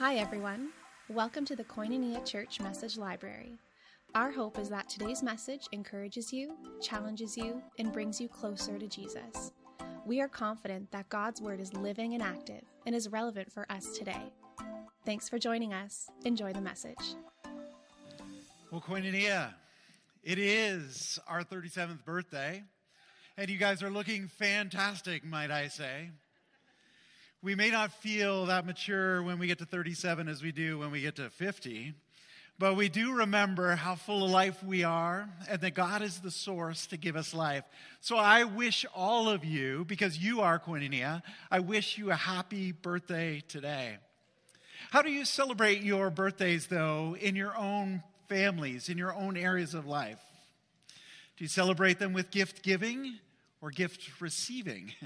Hi, everyone. Welcome to the Koinonia Church Message Library. Our hope is that today's message encourages you, challenges you, and brings you closer to Jesus. We are confident that God's Word is living and active and is relevant for us today. Thanks for joining us. Enjoy the message. Well, Koinonia, it is our 37th birthday, and you guys are looking fantastic, might I say. We may not feel that mature when we get to 37 as we do when we get to 50, but we do remember how full of life we are and that God is the source to give us life. So I wish all of you, because you are Koinonia, I wish you a happy birthday today. How do you celebrate your birthdays, though, in your own families, in your own areas of life? Do you celebrate them with gift giving or gift receiving?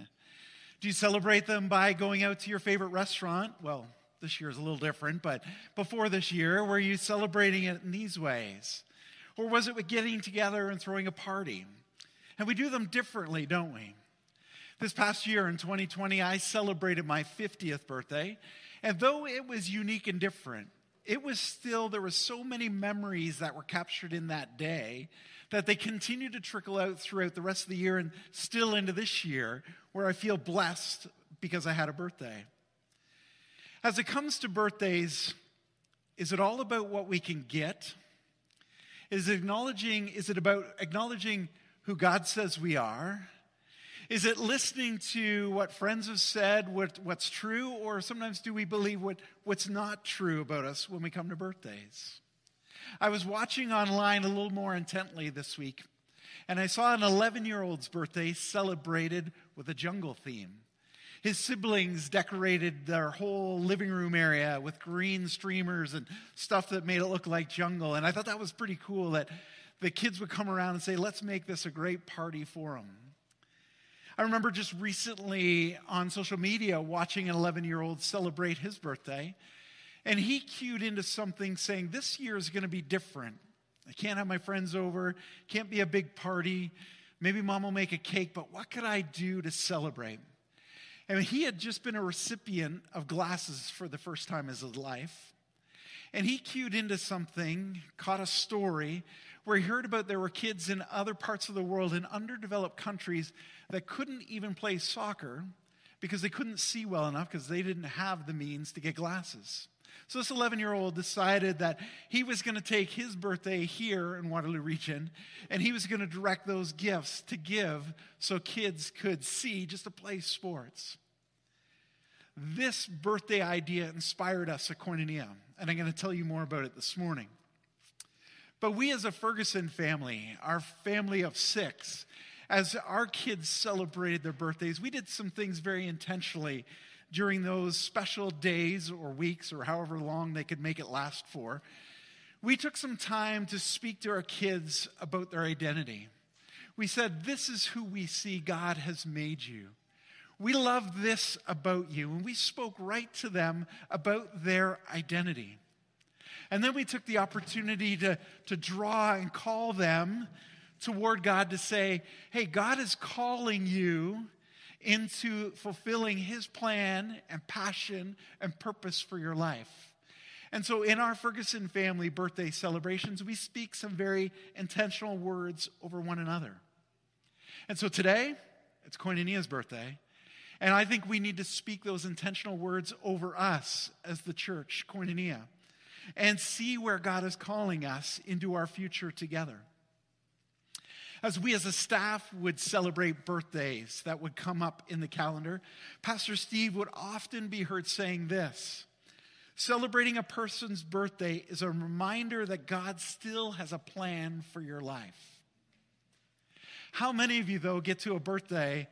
Do you celebrate them by going out to your favorite restaurant? Well, this year is a little different, but before this year, were you celebrating it in these ways? Or was it with getting together and throwing a party? And we do them differently, don't we? This past year in 2020, I celebrated my 50th birthday. And though it was unique and different, it was still, there were so many memories that were captured in that day that they continue to trickle out throughout the rest of the year and still into this year, where I feel blessed because I had a birthday. As it comes to birthdays, is it all about what we can get? Is it acknowledging, is it about acknowledging who God says we are? Is it listening to what friends have said, what, what's true, or sometimes do we believe what, what's not true about us when we come to birthdays? I was watching online a little more intently this week, and I saw an 11 year old's birthday celebrated with a jungle theme. His siblings decorated their whole living room area with green streamers and stuff that made it look like jungle. And I thought that was pretty cool that the kids would come around and say, let's make this a great party for him. I remember just recently on social media watching an 11 year old celebrate his birthday. And he cued into something saying, This year is going to be different. I can't have my friends over, can't be a big party. Maybe mom will make a cake, but what could I do to celebrate? And he had just been a recipient of glasses for the first time in his life. And he cued into something, caught a story where he heard about there were kids in other parts of the world in underdeveloped countries that couldn't even play soccer because they couldn't see well enough because they didn't have the means to get glasses. So this 11 year old decided that he was going to take his birthday here in Waterloo Region and he was going to direct those gifts to give so kids could see just to play sports. This birthday idea inspired us at Koinonia, and I'm going to tell you more about it this morning. But we, as a Ferguson family, our family of six, as our kids celebrated their birthdays, we did some things very intentionally during those special days or weeks or however long they could make it last for, we took some time to speak to our kids about their identity. We said, This is who we see God has made you. We love this about you. And we spoke right to them about their identity. And then we took the opportunity to, to draw and call them toward God to say, Hey, God is calling you into fulfilling his plan and passion and purpose for your life. And so, in our Ferguson family birthday celebrations, we speak some very intentional words over one another. And so, today, it's Koinonia's birthday. And I think we need to speak those intentional words over us as the church, Koinonia, and see where God is calling us into our future together as we as a staff would celebrate birthdays that would come up in the calendar, Pastor Steve would often be heard saying this Celebrating a person's birthday is a reminder that God still has a plan for your life. How many of you, though, get to a birthday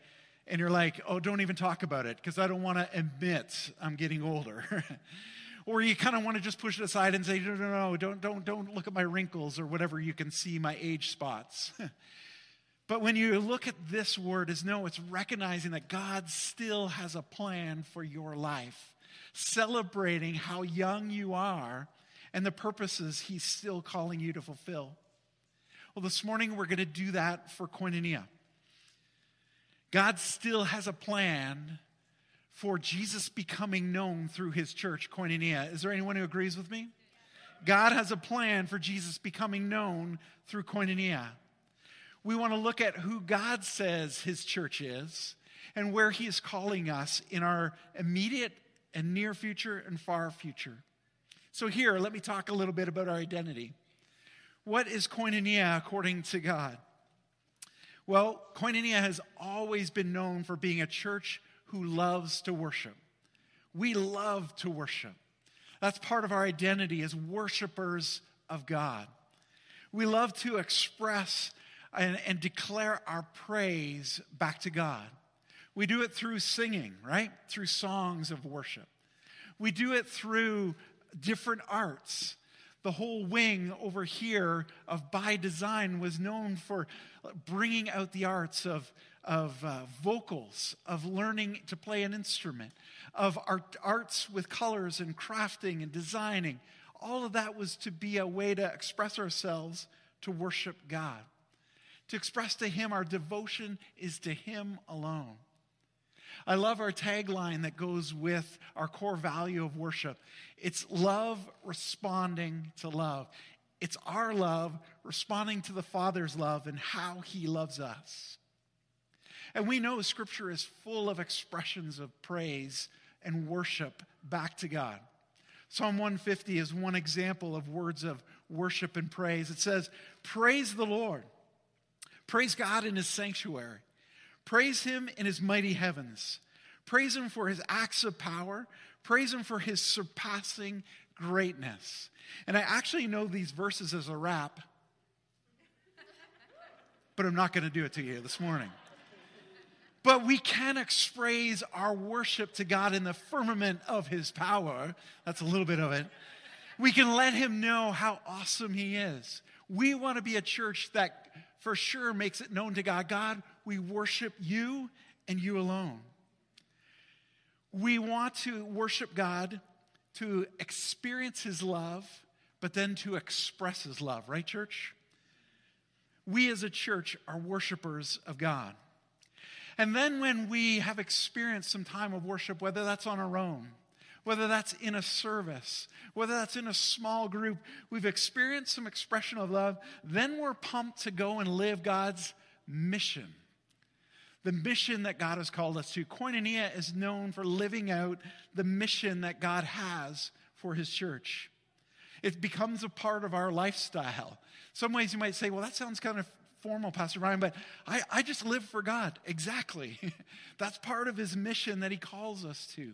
and you're like, oh, don't even talk about it because I don't want to admit I'm getting older? or you kind of want to just push it aside and say, no, no, no, don't, don't, don't look at my wrinkles or whatever you can see my age spots. But when you look at this word as no, it's recognizing that God still has a plan for your life, celebrating how young you are and the purposes he's still calling you to fulfill. Well, this morning we're going to do that for Koinonia. God still has a plan for Jesus becoming known through his church, Koinonia. Is there anyone who agrees with me? God has a plan for Jesus becoming known through Koinonia. We want to look at who God says his church is and where he is calling us in our immediate and near future and far future. So, here, let me talk a little bit about our identity. What is koinonia according to God? Well, koinonia has always been known for being a church who loves to worship. We love to worship. That's part of our identity as worshipers of God. We love to express and, and declare our praise back to God. We do it through singing, right? Through songs of worship. We do it through different arts. The whole wing over here of By Design was known for bringing out the arts of, of uh, vocals, of learning to play an instrument, of art, arts with colors and crafting and designing. All of that was to be a way to express ourselves to worship God. To express to Him our devotion is to Him alone. I love our tagline that goes with our core value of worship. It's love responding to love. It's our love responding to the Father's love and how He loves us. And we know Scripture is full of expressions of praise and worship back to God. Psalm 150 is one example of words of worship and praise. It says, Praise the Lord, praise God in His sanctuary. Praise him in his mighty heavens. Praise him for his acts of power. Praise him for his surpassing greatness. And I actually know these verses as a rap, but I'm not going to do it to you this morning. But we can express our worship to God in the firmament of his power. That's a little bit of it. We can let him know how awesome he is. We want to be a church that for sure makes it known to God God, we worship you and you alone. We want to worship God to experience his love, but then to express his love, right, church? We as a church are worshipers of God. And then when we have experienced some time of worship, whether that's on our own, whether that's in a service, whether that's in a small group, we've experienced some expression of love, then we're pumped to go and live God's mission. The mission that God has called us to. Koinonia is known for living out the mission that God has for his church. It becomes a part of our lifestyle. Some ways you might say, well, that sounds kind of formal, Pastor Bryan, but I, I just live for God. Exactly. That's part of his mission that he calls us to.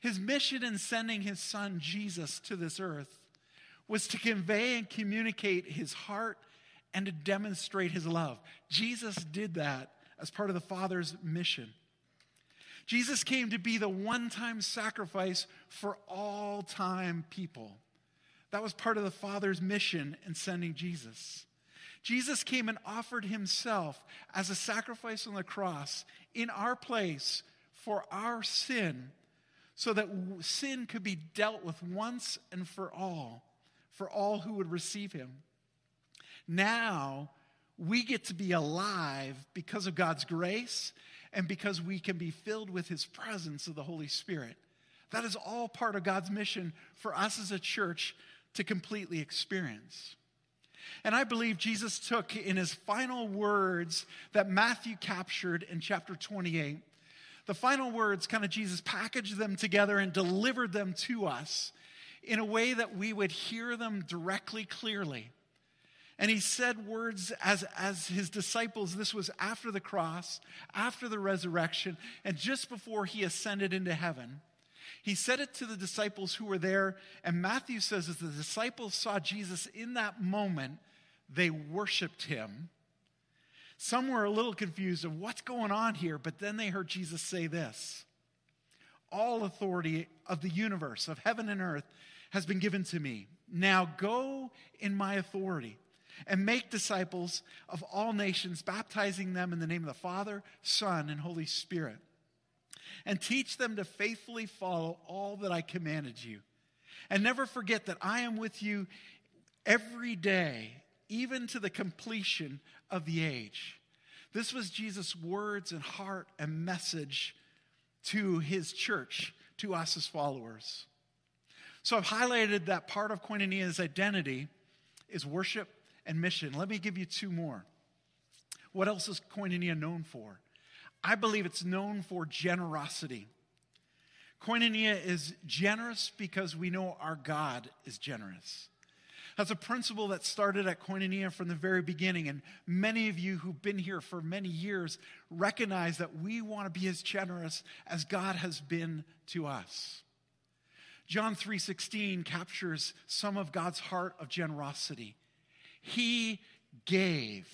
His mission in sending his son Jesus to this earth was to convey and communicate his heart and to demonstrate his love. Jesus did that as part of the Father's mission. Jesus came to be the one time sacrifice for all time people. That was part of the Father's mission in sending Jesus. Jesus came and offered himself as a sacrifice on the cross in our place for our sin so that sin could be dealt with once and for all, for all who would receive him. Now, we get to be alive because of God's grace and because we can be filled with his presence of the Holy Spirit. That is all part of God's mission for us as a church to completely experience. And I believe Jesus took in his final words that Matthew captured in chapter 28 the final words, kind of Jesus packaged them together and delivered them to us in a way that we would hear them directly, clearly. And he said words as, as his disciples, this was after the cross, after the resurrection, and just before he ascended into heaven. He said it to the disciples who were there, and Matthew says, as the disciples saw Jesus in that moment, they worshiped him some were a little confused of what's going on here, but then they heard Jesus say this All authority of the universe, of heaven and earth, has been given to me. Now go in my authority and make disciples of all nations, baptizing them in the name of the Father, Son, and Holy Spirit. And teach them to faithfully follow all that I commanded you. And never forget that I am with you every day, even to the completion of the age. This was Jesus' words and heart and message to his church, to us as followers. So I've highlighted that part of Koinonia's identity is worship and mission. Let me give you two more. What else is Koinonia known for? I believe it's known for generosity. Koinonia is generous because we know our God is generous. That's a principle that started at Koinonia from the very beginning. And many of you who've been here for many years recognize that we want to be as generous as God has been to us. John 3:16 captures some of God's heart of generosity. He gave.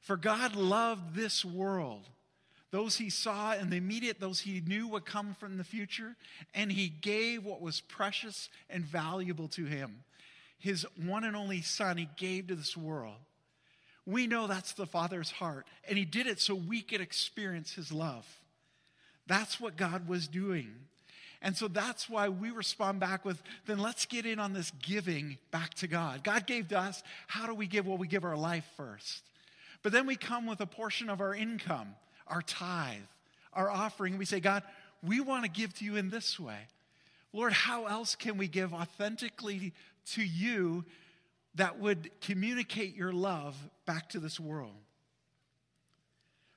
For God loved this world, those he saw in the immediate, those he knew would come from the future, and he gave what was precious and valuable to him. His one and only son, he gave to this world. We know that's the Father's heart, and he did it so we could experience his love. That's what God was doing. And so that's why we respond back with, then let's get in on this giving back to God. God gave to us. How do we give? Well, we give our life first. But then we come with a portion of our income, our tithe, our offering. We say, God, we want to give to you in this way. Lord, how else can we give authentically to you that would communicate your love back to this world?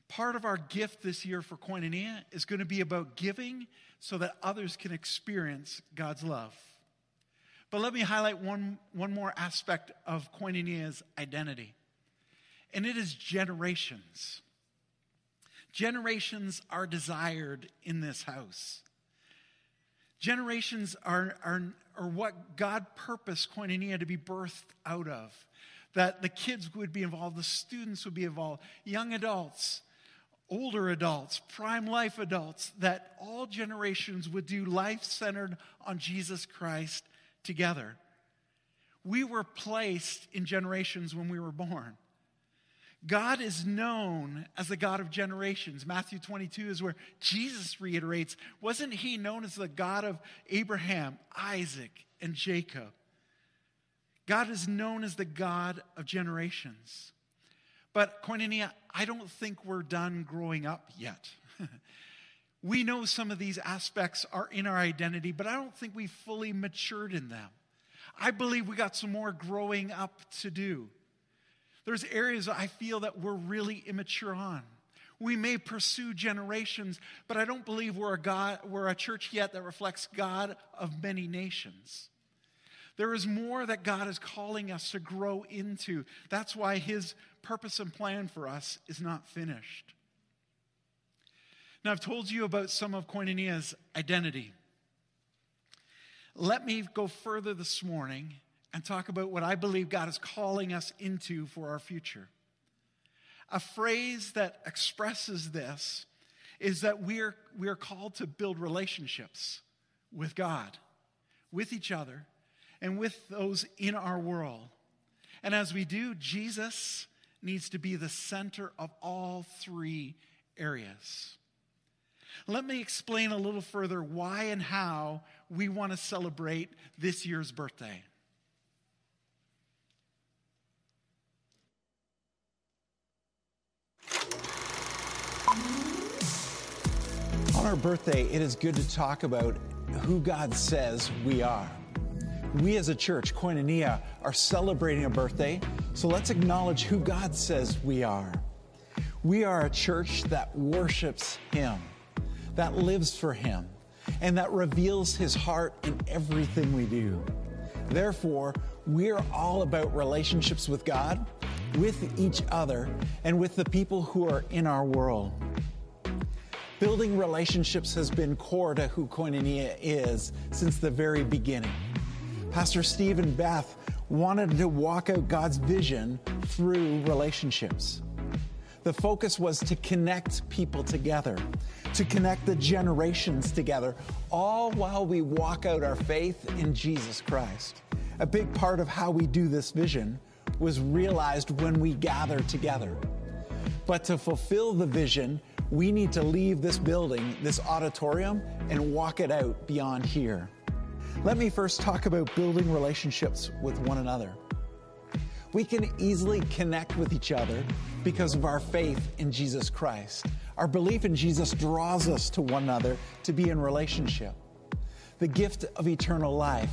Part of our gift this year for Koinonia is going to be about giving so that others can experience God's love. But let me highlight one, one more aspect of Koinonia's identity, and it is generations. Generations are desired in this house. Generations are, are, are what God purposed Koinonia to be birthed out of. That the kids would be involved, the students would be involved, young adults, older adults, prime life adults, that all generations would do life centered on Jesus Christ together. We were placed in generations when we were born. God is known as the God of generations. Matthew 22 is where Jesus reiterates wasn't he known as the God of Abraham, Isaac, and Jacob? God is known as the God of generations. But, Koinonia, I don't think we're done growing up yet. we know some of these aspects are in our identity, but I don't think we've fully matured in them. I believe we got some more growing up to do. There's areas I feel that we're really immature on. We may pursue generations, but I don't believe we're a, God, we're a church yet that reflects God of many nations. There is more that God is calling us to grow into. That's why His purpose and plan for us is not finished. Now, I've told you about some of Koinonia's identity. Let me go further this morning and talk about what I believe God is calling us into for our future. A phrase that expresses this is that we are, we are called to build relationships with God, with each other, and with those in our world. And as we do, Jesus needs to be the center of all three areas. Let me explain a little further why and how we want to celebrate this year's birthday. On our birthday, it is good to talk about who God says we are. We as a church, Koinonia, are celebrating a birthday, so let's acknowledge who God says we are. We are a church that worships Him, that lives for Him, and that reveals His heart in everything we do. Therefore, we're all about relationships with God, with each other, and with the people who are in our world. Building relationships has been core to who Koinonia is since the very beginning. Pastor Steve and Beth wanted to walk out God's vision through relationships. The focus was to connect people together, to connect the generations together, all while we walk out our faith in Jesus Christ. A big part of how we do this vision was realized when we gather together. But to fulfill the vision, we need to leave this building, this auditorium, and walk it out beyond here. Let me first talk about building relationships with one another. We can easily connect with each other because of our faith in Jesus Christ. Our belief in Jesus draws us to one another to be in relationship. The gift of eternal life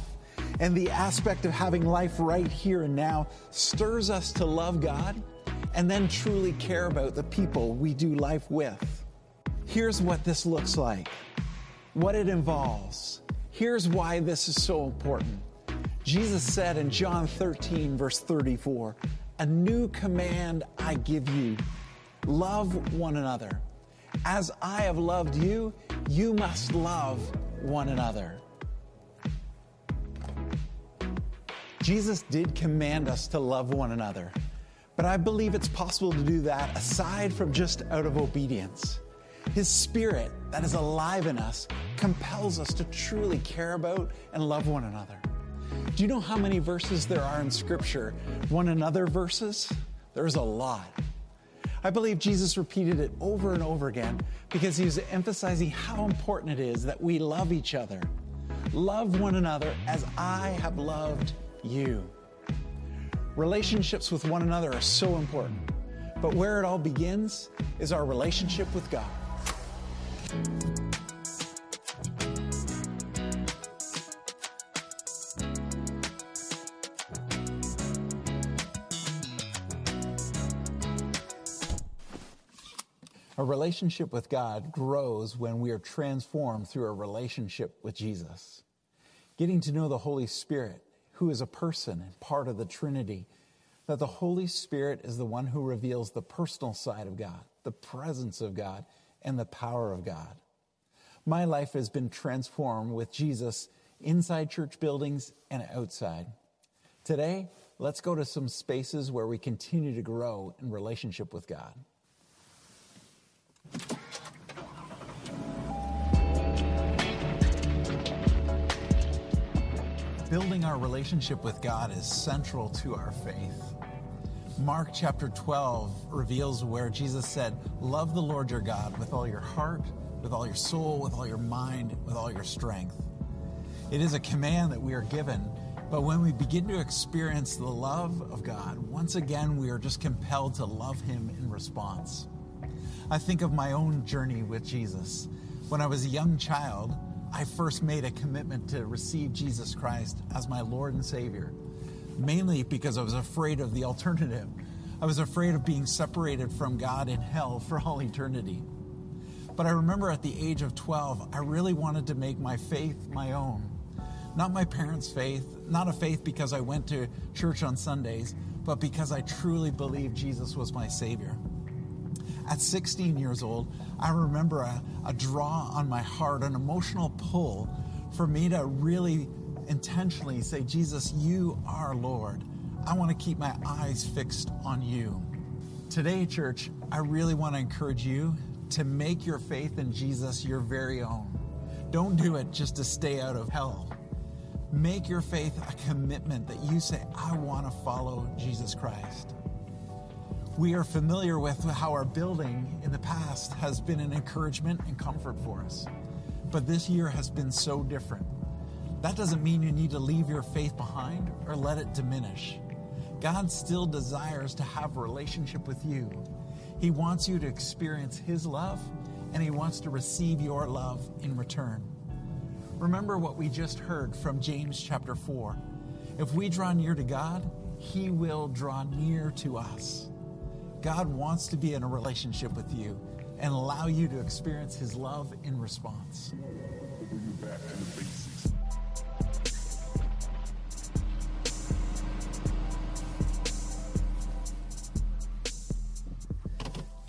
and the aspect of having life right here and now stirs us to love God and then truly care about the people we do life with. Here's what this looks like, what it involves. Here's why this is so important. Jesus said in John 13, verse 34, A new command I give you love one another. As I have loved you, you must love one another. Jesus did command us to love one another, but I believe it's possible to do that aside from just out of obedience. His spirit that is alive in us compels us to truly care about and love one another. Do you know how many verses there are in Scripture? One another verses? There's a lot. I believe Jesus repeated it over and over again because he was emphasizing how important it is that we love each other. Love one another as I have loved you. Relationships with one another are so important, but where it all begins is our relationship with God. A relationship with God grows when we are transformed through a relationship with Jesus. Getting to know the Holy Spirit, who is a person and part of the Trinity, that the Holy Spirit is the one who reveals the personal side of God, the presence of God, and the power of God. My life has been transformed with Jesus inside church buildings and outside. Today, let's go to some spaces where we continue to grow in relationship with God. Building our relationship with God is central to our faith. Mark chapter 12 reveals where Jesus said, Love the Lord your God with all your heart, with all your soul, with all your mind, with all your strength. It is a command that we are given, but when we begin to experience the love of God, once again we are just compelled to love Him in response. I think of my own journey with Jesus. When I was a young child, I first made a commitment to receive Jesus Christ as my Lord and Savior, mainly because I was afraid of the alternative. I was afraid of being separated from God in hell for all eternity. But I remember at the age of 12, I really wanted to make my faith my own. Not my parents' faith, not a faith because I went to church on Sundays, but because I truly believed Jesus was my Savior. At 16 years old, I remember a, a draw on my heart, an emotional pull for me to really intentionally say, Jesus, you are Lord. I want to keep my eyes fixed on you. Today, church, I really want to encourage you to make your faith in Jesus your very own. Don't do it just to stay out of hell. Make your faith a commitment that you say, I want to follow Jesus Christ. We are familiar with how our building in the past has been an encouragement and comfort for us. But this year has been so different. That doesn't mean you need to leave your faith behind or let it diminish. God still desires to have a relationship with you. He wants you to experience His love and He wants to receive your love in return. Remember what we just heard from James chapter 4. If we draw near to God, He will draw near to us. God wants to be in a relationship with you and allow you to experience His love in response.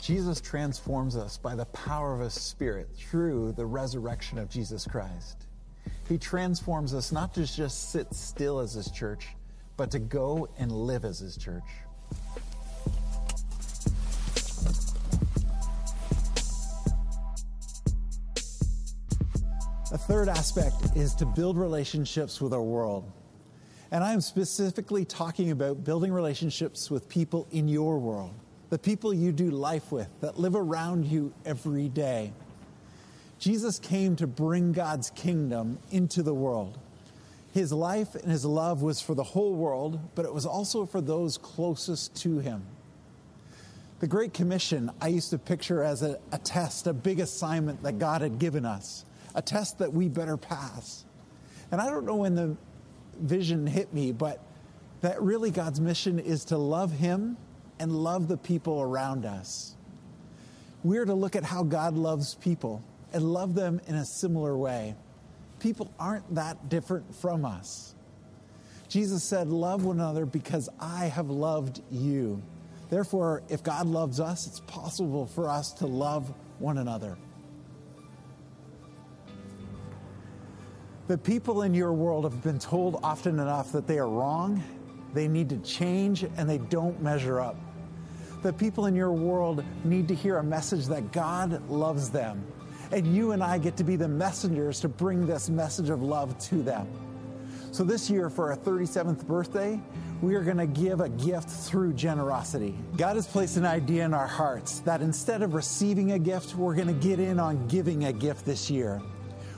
Jesus transforms us by the power of His Spirit through the resurrection of Jesus Christ. He transforms us not to just sit still as His church, but to go and live as His church. A third aspect is to build relationships with our world. And I am specifically talking about building relationships with people in your world, the people you do life with, that live around you every day. Jesus came to bring God's kingdom into the world. His life and his love was for the whole world, but it was also for those closest to him. The Great Commission, I used to picture as a, a, test, a big assignment that God had given us, a test that we better pass. And I don't know when the vision hit me, but that really God's mission is to love Him and love the people around us. We're to look at how God loves people and love them in a similar way. People aren't that different from us. Jesus said, Love one another because I have loved you. Therefore, if God loves us, it's possible for us to love one another. The people in your world have been told often enough that they are wrong, they need to change, and they don't measure up. The people in your world need to hear a message that God loves them. And you and I get to be the messengers to bring this message of love to them. So, this year, for our 37th birthday, we are going to give a gift through generosity. God has placed an idea in our hearts that instead of receiving a gift, we're going to get in on giving a gift this year.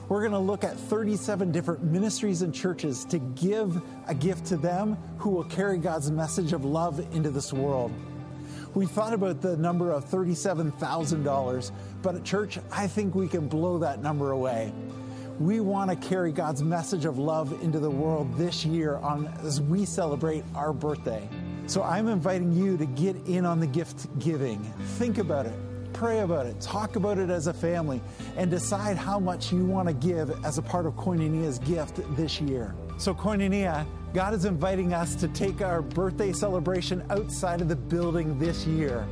We're going to look at 37 different ministries and churches to give a gift to them who will carry God's message of love into this world. We thought about the number of $37,000, but at church, I think we can blow that number away. We want to carry God's message of love into the world this year on, as we celebrate our birthday. So I'm inviting you to get in on the gift giving. Think about it, pray about it, talk about it as a family, and decide how much you want to give as a part of Koinonia's gift this year. So, Koinonia, God is inviting us to take our birthday celebration outside of the building this year.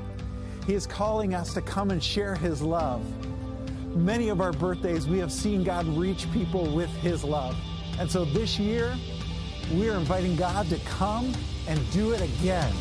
He is calling us to come and share His love many of our birthdays, we have seen God reach people with His love. And so this year, we are inviting God to come and do it again.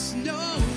just know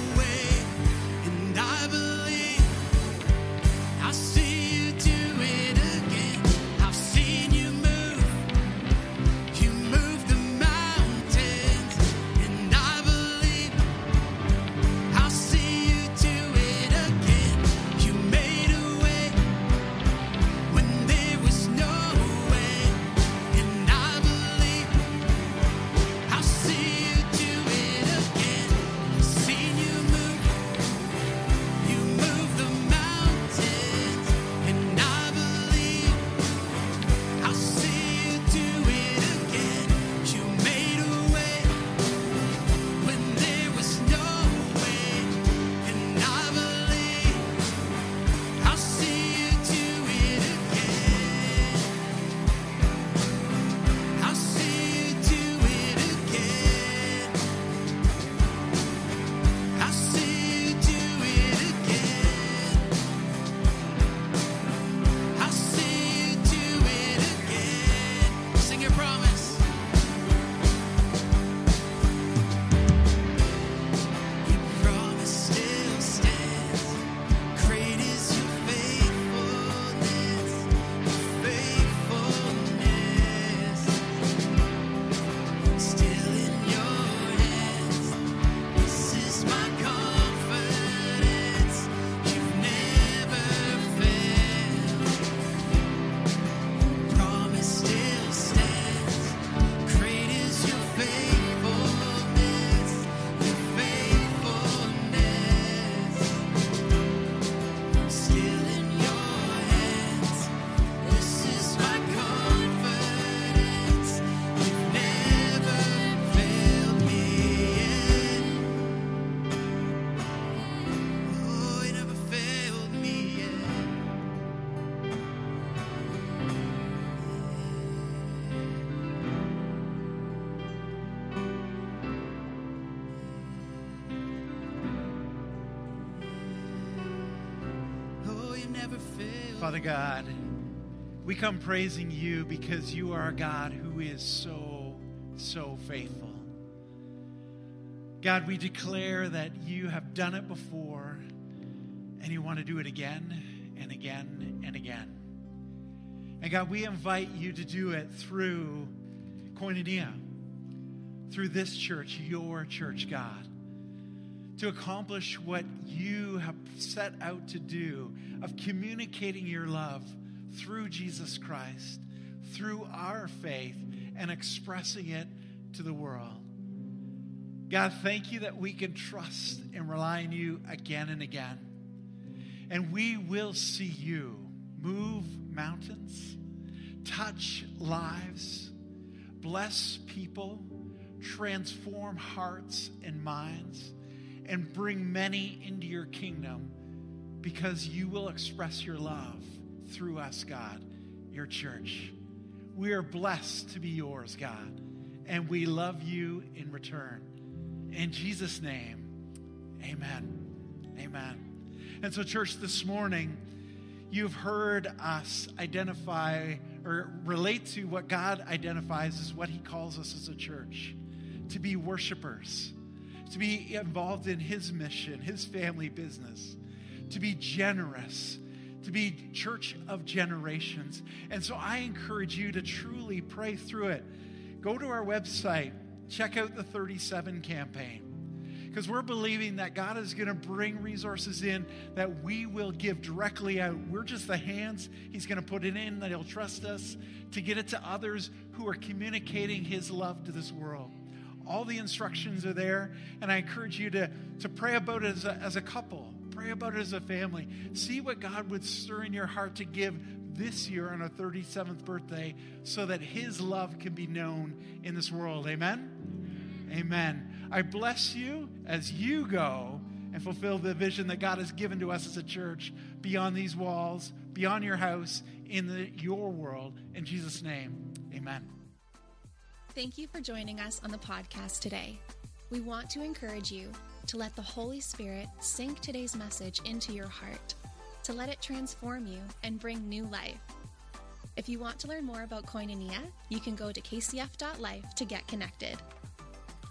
God, we come praising you because you are a God who is so, so faithful. God, we declare that you have done it before and you want to do it again and again and again. And God, we invite you to do it through Koinonia, through this church, your church, God, to accomplish what you have set out to do of communicating your love through Jesus Christ, through our faith, and expressing it to the world. God, thank you that we can trust and rely on you again and again. And we will see you move mountains, touch lives, bless people, transform hearts and minds, and bring many into your kingdom because you will express your love through us, God, your church. We are blessed to be yours, God, and we love you in return. In Jesus' name, amen. Amen. And so, church, this morning, you've heard us identify or relate to what God identifies as what he calls us as a church to be worshipers, to be involved in his mission, his family business, to be generous, to be church of generations. And so I encourage you to truly pray through it. Go to our website, check out the 37 campaign. Because we're believing that God is going to bring resources in that we will give directly out. We're just the hands He's going to put it in, that He'll trust us to get it to others who are communicating His love to this world. All the instructions are there, and I encourage you to, to pray about it as a, as a couple, pray about it as a family. See what God would stir in your heart to give this year on our 37th birthday so that His love can be known in this world. Amen? Amen. I bless you as you go and fulfill the vision that God has given to us as a church beyond these walls, beyond your house, in the, your world. In Jesus' name, amen. Thank you for joining us on the podcast today. We want to encourage you to let the Holy Spirit sink today's message into your heart, to let it transform you and bring new life. If you want to learn more about Koinonia, you can go to kcf.life to get connected.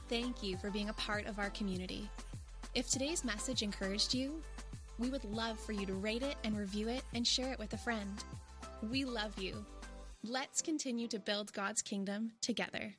Thank you for being a part of our community. If today's message encouraged you, we would love for you to rate it and review it and share it with a friend. We love you. Let's continue to build God's kingdom together.